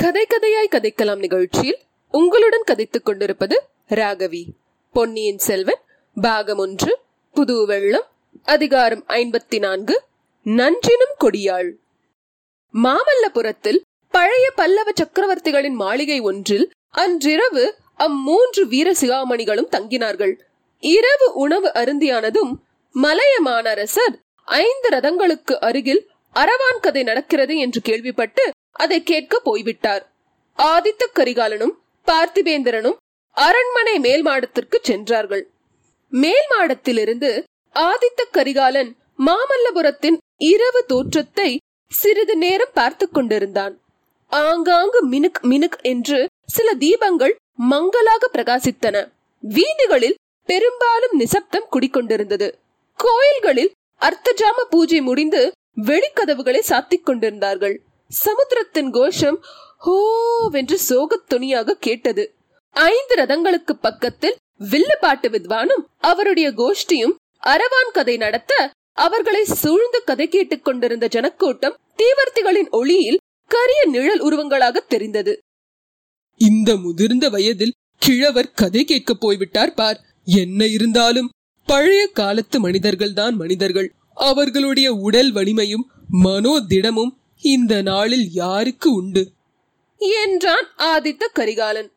கதை கதையாய் கதைக்கலாம் நிகழ்ச்சியில் உங்களுடன் கதைத்துக் கொண்டிருப்பது ராகவி. பொன்னியின் செல்வன் பாகம் ஒன்று புது வெள்ளம் அதிகாரம் ஐம்பத்தி நான்கு நன்றினும் கொடியாள். மாமல்லபுரத்தில் பழைய பல்லவ சக்கரவர்த்திகளின் மாளிகை ஒன்றில் அன்றிரவு அம்மூன்று வீர சிகாமணிகளும் தங்கினார்கள். இரவு உணவு அருந்தியானதும் மலைய மாநரசர் ஐந்து ரதங்களுக்கு அருகில் அரவான் கதை நடக்கிறது என்று கேள்விப்பட்டு அதை கேட்க போய்விட்டார். ஆதித்த கரிகாலனும் பார்த்திபேந்திரனும் அரண்மனை மேல் மாடத்திற்கு சென்றார்கள். மேல் மாடத்திலிருந்து ஆதித்த கரிகாலன் மாமல்லபுரத்தின் இரவு தோற்றத்தை சிறிது நேரம் பார்த்து கொண்டிருந்தான். ஆங்காங்கு மினுக் மினுக் என்று சில தீபங்கள் மங்களாக பிரகாசித்தன. வீதிகளில் பெரும்பாலும் நிசப்தம் குடிக்கொண்டிருந்தது. கோயில்களில் அர்த்தஜாம பூஜை முடிந்து வெளிக்கதவுகளை சாத்திக் கொண்டிருந்தார்கள். சமுத்திரத்தின் கோஷம் ஹோவென்று சோகத் துணியாக கேட்டது. ஐந்து ரதங்களுக்கு பக்கத்தில் வில்லுப்பாட்டு வித்வானும் அவருடைய கோஷ்டியும் அரவான் கதை நடத்த அவர்களை சூழ்ந்து கதை கேட்டுக் கொண்டிருந்த ஜனக்கூட்டம் தீவர்த்திகளின் ஒளியில் கரிய நிழல் உருவங்களாக தெரிந்தது. இந்த முதிர்ந்த வயதில் கிழவர் கதை கேட்க போய்விட்டார் பார். என்ன இருந்தாலும் பழைய காலத்து மனிதர்கள்தான் மனிதர்கள். அவர்களுடைய உடல் வலிமையும் மனோதிடமும் இந்த நாளில் யாருக்கு உண்டு? என்றான் ஆதித்த கரிகாலன்.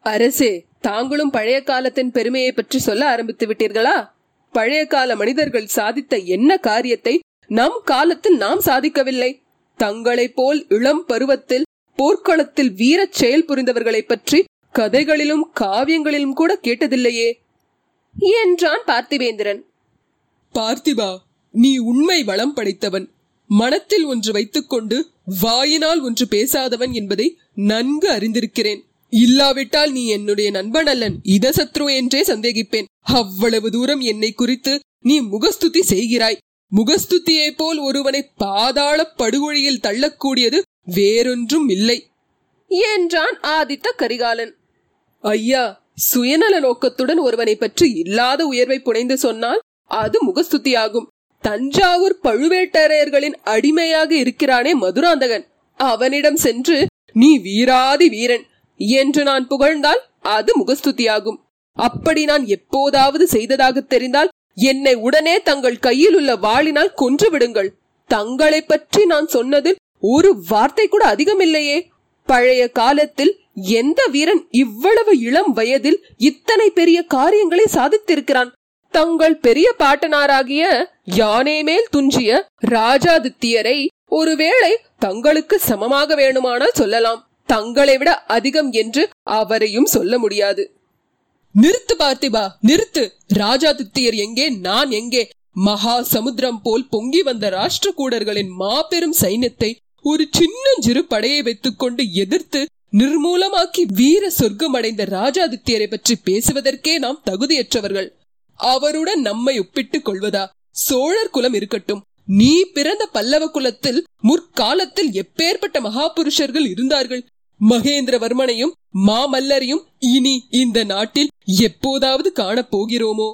அரசே தாங்களும் பழைய காலத்தின் பெருமையை பற்றி சொல்ல ஆரம்பித்து விட்டீர்களா? பழைய கால மனிதர்கள் சாதித்த என்ன காரியத்தை நம் காலத்தில் நாம் சாதிக்கவில்லை? தங்களைப் போல் இளம் பருவத்தில் போர்க்களத்தில் வீரச் செயல் புரிந்தவர்களை பற்றி கதைகளிலும் காவியங்களிலும் கூட கேட்டதில்லையே என்றான் பார்த்திபேந்திரன் பார்த்திபா நீ உண்மை வளம் படைத்தவன். மனத்தில் ஒன்று வைத்துக்கொண்டு வாயினால் ஒன்று பேசாதவன் என்பதை நன்கு அறிந்திருக்கிறேன். இல்லாவிட்டால் நீ என்னுடைய நண்பன் அல்லன். இதசத்ரு என்றே சந்தேகிப்பேன். அவ்வளவு தூரம் என்னை குறித்து நீ முகஸ்துதி செய்கிறாய். முகஸ்துதியை போல் ஒருவனை பாதாள படுகொழியில் தள்ளக்கூடியது வேறொன்றும் இல்லை. என்றான் ஆதித்த கரிகாலன். ஐயா சுயநல நோக்கத்துடன் ஒருவனை பற்றி இல்லாத உயர்வை புனைந்து சொன்னால் அது முகஸ்துதியாகும். தஞ்சாவூர் பழுவேட்டரையர்களின் அடிமையாக இருக்கிறானே மதுராந்தகன். அவனிடம் சென்று நீ வீராதி வீரன். என்று நான் புகழ்ந்தால் அது முகஸ்துதியாகும். அப்படி நான் எப்போதாவது செய்ததாக தெரிந்தால் என்னை உடனே தங்கள் கையில் உள்ள வாளினால் கொன்று விடுங்கள் தங்களை பற்றி நான் சொன்னதில் ஒரு வார்த்தை கூட அதிகமில்லையே. பழைய காலத்தில் எந்த வீரன் இவ்வளவு இளம் வயதில் இத்தனை பெரிய காரியங்களை சாதித்திருக்கிறான்? தங்கள் பெரிய பாட்டனாராகிய யானை மேல் துஞ்சிய ராஜாதித்யரை ஒருவேளை தங்களுக்கு சமமாக வேணுமானால் சொல்லலாம். தங்களை விட அதிகம் என்று அவரையும் சொல்ல முடியாது. நிறுத்து பார்த்திபா நிறுத்து. ராஜாதித்யர் எங்கே நான் எங்கே? மகா சமுத்திரம் போல் பொங்கி வந்த ராஷ்டிரகூடர்களின் மாபெரும் சைன்யத்தை ஒரு சின்னஞ்சிறு படையை வைத்துக்கொண்டு எதிர்த்து நிர்மூலமாக்கி வீர சொர்க்கம் அடைந்த ராஜாதித்யரை பற்றி பேசுவதற்கே நாம் தகுதியற்றவர்கள். அவருடன் நம்மை ஒப்பிட்டுக் கொள்வதா? சோழர் குலம் இருக்கட்டும். நீ பிறந்த பல்லவ குலத்தில் முற்காலத்தில் எப்பேற்பட்ட மகாபுருஷர்கள் இருந்தார்கள்? மகேந்திரவர்மனையும் மாமல்லரையும் இனி இந்த நாட்டில் எப்போதாவது காணப் போகிறோமோ?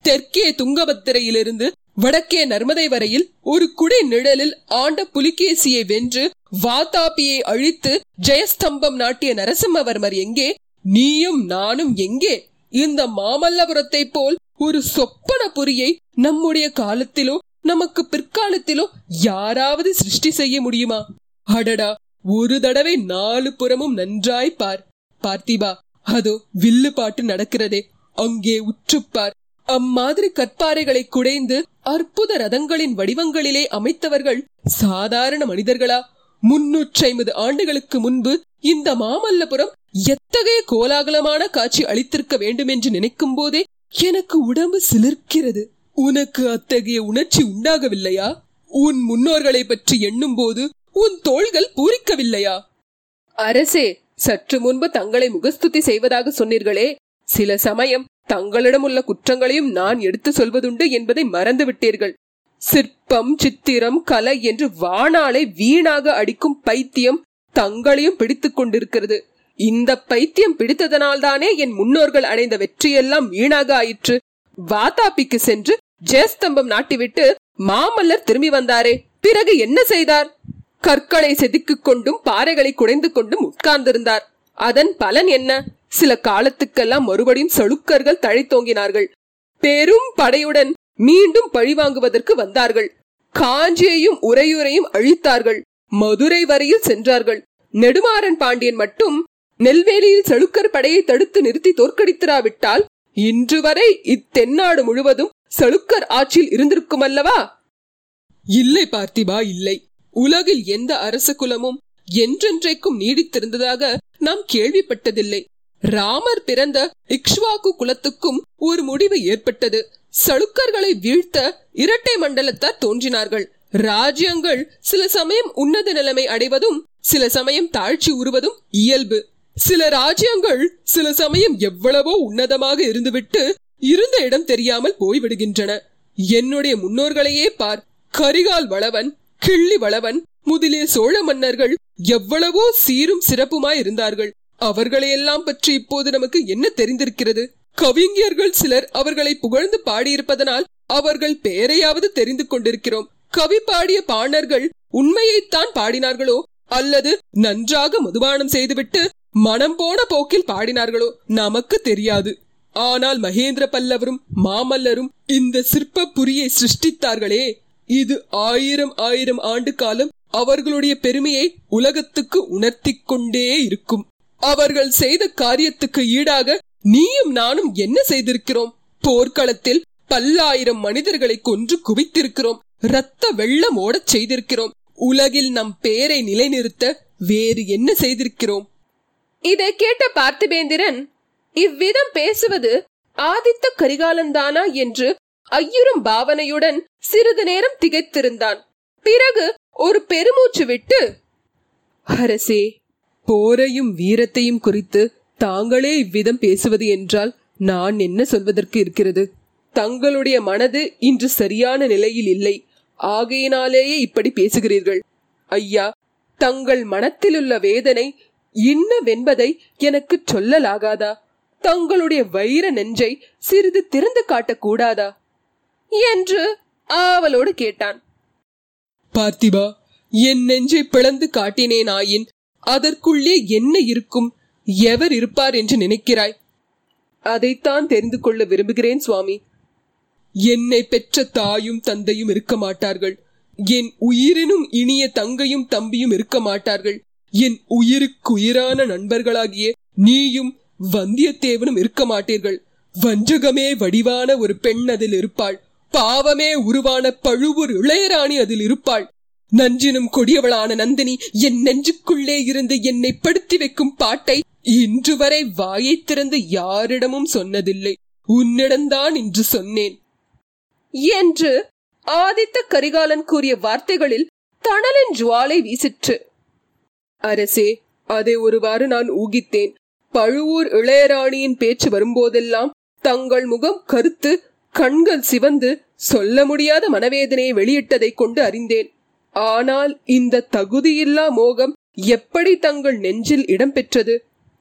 தெற்கே துங்கபத்திரையிலிருந்து வடக்கே நர்மதை வரையில் ஒரு குடை நிழலில் ஆண்ட புலிகேசியை வென்று வாதாபியை அழித்து ஜெயஸ்தம்பம் நாட்டிய நரசிம்மவர்மர் எங்கே? நீயும் நானும் எங்கே? இந்த மாமல்லபுரத்தை போல் ஒரு சொப்பன பொறியை நம்முடைய காலத்திலோ நமக்கு பிற்காலத்திலோ யாராவது சிருஷ்டி செய்ய முடியுமா? அடடா ஒரு தடவை நாலு புறமும் நன்றாய் பார். பார்த்திபா அதோ வில்லு பாட்டு நடக்கிறதே. அங்கே உற்றுப்பார் அம்மாதிரி கற்பாறைகளை குடைந்து அற்புத ரதங்களின் வடிவங்களிலே அமைத்தவர்கள் சாதாரண மனிதர்களா? முன்னூற்றி ஐம்பது ஆண்டுகளுக்கு முன்பு இந்த மாமல்லபுரம் எத்தகைய கோலாகலமான காட்சி அளித்திருக்க வேண்டும் என்று நினைக்கும் போதே எனக்கு உடம்பு சிலிர்க்கிறது. உனக்கு அத்தகைய உணர்ச்சி உண்டாகவில்லையா? உன் முன்னோர்களை பற்றி எண்ணும் போது உன் தோள்கள் பூரிக்கவில்லையா? அரசே சற்று முன்பு தங்களை முகஸ்துதி செய்வதாக சொன்னீர்களே. சில சமயம் தங்களிடம் உள்ள குற்றங்களையும் நான் எடுத்து சொல்வதுண்டு என்பதை மறந்துவிட்டீர்கள். சிற்பம் சித்திரம் கலை என்று வானாலை வீணாக அடிக்கும் பைத்தியம் தங்களையும் பிடித்துக் கொண்டிருக்கிறது. இந்த பைத்தியம் பிடித்ததனால்தானே என் முன்னோர்கள் அடைந்த வெற்றியெல்லாம் வீணாக ஆயிற்று வாதாபிக்கு சென்று ஜெயஸ்தம்பம் நாட்டிவிட்டு மாமல்லர் திரும்பி வந்தாரே. பிறகு என்ன செய்தார்? கற்களை செதுக்கிக் கொண்டும் பாறைகளை குடைந்து கொண்டும் உட்கார்ந்திருந்தார். அதன் பலன் என்ன? சில காலத்துக்கெல்லாம் மறுபடியும் சளுக்கர்கள் தழைத்தோங்கினார்கள் பெரும் படையுடன் மீண்டும் பழிவாங்குவதற்கு வந்தார்கள். காஞ்சியையும் உரையுறையும் அழித்தார்கள். மதுரை வரையில் சென்றார்கள். நெடுமாறன் பாண்டியன் மட்டும் நெல்வேலியில் சளுக்கர் படையை தடுத்து நிறுத்தி தோற்கடித்திராவிட்டால் இன்று வரை இத்தென்னாடு முழுவதும் சளுக்கர் ஆட்சியில் இருந்திருக்கும் அல்லவா இல்லை பார்த்திபா இல்லை. உலகில் எந்த அரச குலமும் என்றென்றைக்கும் நீடித்திருந்ததாக நாம் கேள்விப்பட்டதில்லை. ராமர் பிறந்த இக்ஷ்வாக்கு குலத்துக்கும் ஒரு முடிவு ஏற்பட்டது. சளுக்கர்களை வீழ்த்த இரட்டை மண்டலத்தார் தோன்றினார்கள். ராஜ்யங்கள் சில சமயம் உன்னத நிலைமை அடைவதும் சில சமயம் தாழ்ச்சி உருவதும் இயல்பு. சில ராஜ்யங்கள் சில சமயம் எவ்வளவோ உன்னதமாக இருந்துவிட்டு இருந்த இடம் தெரியாமல் போய்விடுகின்றன. என்னுடைய முன்னோர்களையே பார். கரிகால் வளவன் கிள்ளி வளவன் முதலிய சோழ மன்னர்கள் எவ்வளவோ சீரும் சிறப்புமாய் இருந்தார்கள். அவர்களையெல்லாம் பற்றி இப்போது நமக்கு என்ன தெரிந்திருக்கிறது? கவிஞர்கள் சிலர் அவர்களை புகழ்ந்து பாடியிருப்பதனால் அவர்கள் பெயரையாவது தெரிந்து கொண்டிருக்கிறோம். கவி பாடிய பாணர்கள் உண்மையைத்தான் பாடினார்களோ அல்லது நன்றாக மதுபானம் செய்துவிட்டு மனம் போன போக்கில் பாடினார்களோ நமக்கு தெரியாது. ஆனால் மகேந்திர பல்லவரும் மாமல்லரும் இந்த சிற்ப புரியை சிருஷ்டித்தார்களே. இது ஆயிரம் ஆயிரம் ஆண்டு காலம் அவர்களுடைய பெருமையை உலகத்துக்கு உணர்த்தி கொண்டே இருக்கும். அவர்கள் செய்த காரியத்துக்கு ஈடாக நீயும் நானும் என்ன செய்திருக்கிறோம்? போர்க்களத்தில் பல்லாயிரம் மனிதர்களை கொன்று குவித்திருக்கிறோம். இரத்த வெள்ளம் ஓடச் செய்திருக்கிறோம். உலகில் நம் பேரை நிலைநிறுத்த வேறு என்ன செய்திருக்கிறோம்? இதை கேட்ட பார்த்திபேந்திரன் இவ்விதம் பேசுவது ஆதித்த கரிகாலன்தானா என்று ஐயுறும் பாவனையுடன் சிறிது நேரம் திகைத்திருந்தான். பிறகு ஒரு பெருமூச்சு விட்டு அரசே போரையும் வீரத்தையும் குறித்து தாங்களே இவ்விதம் பேசுவது என்றால் நான் என்ன சொல்வதற்கு இருக்கிறது? தங்களுடைய மனது இன்று சரியான நிலையில் இல்லை. ஆகையினாலேயே இப்படி பேசுகிறீர்கள். ஐயா தங்கள் மனத்திலுள்ள வேதனை இன்னவென்பதை எனக்கு சொல்லலாகாதா? தங்களுடைய வைர நெஞ்சை சிறிது திறந்து காட்டக்கூடாதா? என்று ஆவலோடு கேட்டான். பார்த்திபா என் நெஞ்சை பிளந்து காட்டினேனாயின் அதற்குள்ளே என்ன இருக்கும்? எவர் இருப்பார் என்று நினைக்கிறாய்? அதைத்தான் தெரிந்து கொள்ள விரும்புகிறேன் சுவாமி. என்னை பெற்ற தாயும் தந்தையும் இருக்க மாட்டார்கள். என் உயிரினும் இனிய தங்கையும் தம்பியும் இருக்க மாட்டார்கள். என் உயிருக்கு உயிரான நண்பர்களாகிய நீயும் வந்தியத்தேவனும் இருக்க மாட்டீர்கள் வஞ்சகமே வடிவான ஒரு பெண் அதில் இருப்பாள். பாவமே உருவான பழுவூர் இளையராணி அதில் இருப்பாள். நஞ்சினும் கொடியவளான நந்தினி என் நெஞ்சுக்குள்ளே இருந்து என்னை படுத்தி வைக்கும் பாட்டை இன்று வரை வாயை திறந்து யாரிடமும் சொன்னதில்லை. உன்னிடம்தான் இன்று சொன்னேன். என்று ஆதித்த கரிகாலன் கூறிய வார்த்தைகளில் தணலின் ஜுவாலை வீசிற்று. அரசே அதை ஒருவாறு நான் ஊகித்தேன். பழுவூர் இளையராணியின் பேச்சு வரும்போதெல்லாம் தங்கள் முகம் கருத்து கண்கள் சிவந்து சொல்ல முடியாத மனவேதனையை வெளியிட்டதைக் கொண்டு அறிந்தேன். ஆனால் இந்த தகுதியில்லா மோகம் எப்படி தங்கள் நெஞ்சில் இடம்பெற்றது?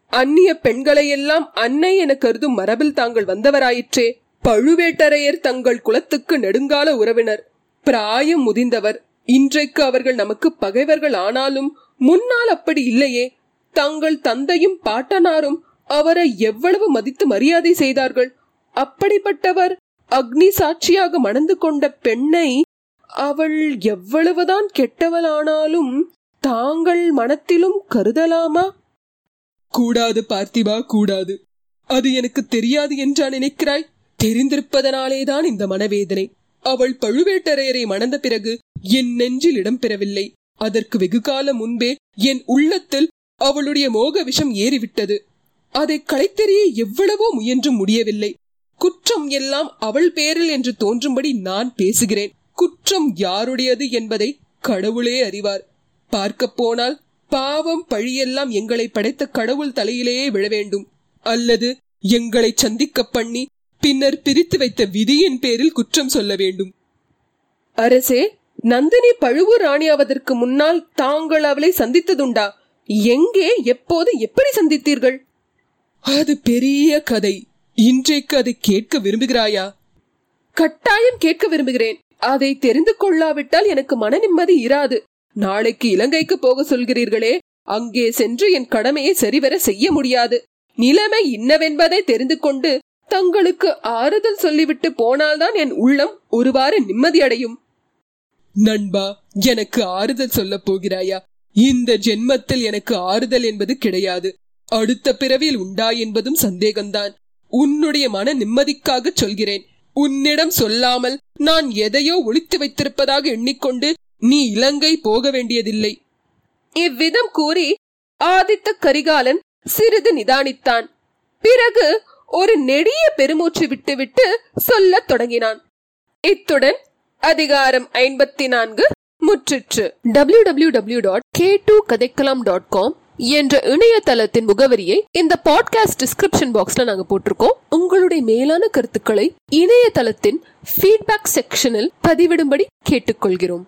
அந்நிய பெண்களையெல்லாம் அன்னை என கருதும் மரபில் தாங்கள் வந்தவராயிற்றே பழுவேட்டரையர் தங்கள் குலத்துக்கு நெடுங்கால உறவினர். பிராயம் முதிந்தவர். இன்றைக்கு அவர்கள் நமக்கு பகைவர்கள் ஆனாலும் முன்னால் அப்படி இல்லையே. தங்கள் தந்தையும் பாட்டனாரும் அவரை எவ்வளவு மதித்து மரியாதை செய்தார்கள். அப்படிப்பட்டவர் அக்னி சாட்சியாக மணந்து கொண்ட பெண்ணை அவள் எவ்வளவுதான் கெட்டவளானாலும் தாங்கள் மனத்திலும் கருதலாமா? கூடாது பார்த்திபா கூடாது. அது எனக்கு தெரியாது என்றா நினைக்கிறாய்? தெரிந்திருப்பதனாலேதான் இந்த மனவேதனை. அவள் பழுவேட்டரையரை மணந்த பிறகு என் நெஞ்சில் இடம்பெறவில்லை அதற்கு வெகுகாலம் முன்பே என் உள்ளத்தில் அவளுடைய மோக விஷம் ஏறிவிட்டது. அதை களைத்தெறிய எவ்வளவோ முயன்றும் முடியவில்லை. குற்றம் எல்லாம் அவள் பேரில் என்று தோன்றும்படி நான் பேசுகிறேன். குற்றம் யாருடையது என்பதை கடவுளே அறிவார். பார்க்க போனால் பாவம் பழியெல்லாம் எங்களை படைத்த கடவுள் தலையிலேயே விழ வேண்டும். அல்லது எங்களை சந்திக்க பண்ணி பின்னர் பிரித்து வைத்த விதியின் பேரில் குற்றம் சொல்ல வேண்டும். அரசே நந்தினி பழுவூர் ராணியாவதற்கு முன்னால் தாங்கள் அவளை சந்தித்ததுண்டா? எங்கே எப்போது எப்படி சந்தித்தீர்கள்? அது பெரிய கதை. இன்றைக்கு அதை கேட்க விரும்புகிறாயா? கட்டாயம் கேட்க விரும்புகிறேன். அதை தெரிந்து கொள்ளாவிட்டால் எனக்கு மன நிம்மதி இராது. நாளைக்கு இலங்கைக்கு போக சொல்கிறீர்களே அங்கே சென்று என் கடமையை சரிவர செய்ய முடியாது. நிலைமை இன்னவென்பதை தெரிந்து கொண்டு தங்களுக்கு ஆறுதல் சொல்லிவிட்டு போனால்தான் என் உள்ளம் ஒருவாறு நிம்மதியடையும். நண்பா எனக்கு ஆறுதல் சொல்ல போகிறாயா? இந்த ஜென்மத்தில் எனக்கு ஆறுதல் என்பது கிடையாது. அடுத்த பிறவியில் உண்டா என்பதும் சந்தேகம்தான். உன்னுடைய மன நிம்மதிக்காக சொல்கிறேன். உன்னிடம் சொல்லாமல் நான் எதையோ ஒழித்து வைத்திருப்பதாக எண்ணிக்கொண்டு நீ இலங்கை போக வேண்டியதில்லை. இவ்விதம் கூறி ஆதித்த கரிகாலன் சிறிது நிதானித்தான். பிறகு ஒரு நெடிய பெருமூச்சு விட்டுவிட்டு சொல்லத் தொடங்கினான். இத்துடன் அதிகாரம் ஐம்பத்தி நான்கு முற்றிற்று. W W W dot K two Kathaikkalam dot com என்ற இணையதளத்தின் முகவரியை இந்த பாட்காஸ்ட் டிஸ்கிரிப்ஷன் பாக்ஸ்ல நாங்க போட்டிருக்கோம். உங்களுடைய மேலான கருத்துக்களை இணையதளத்தின் ஃபீட்பேக் செக்ஷனில் பதிவிடும்படி கேட்டுக்கொள்கிறோம்.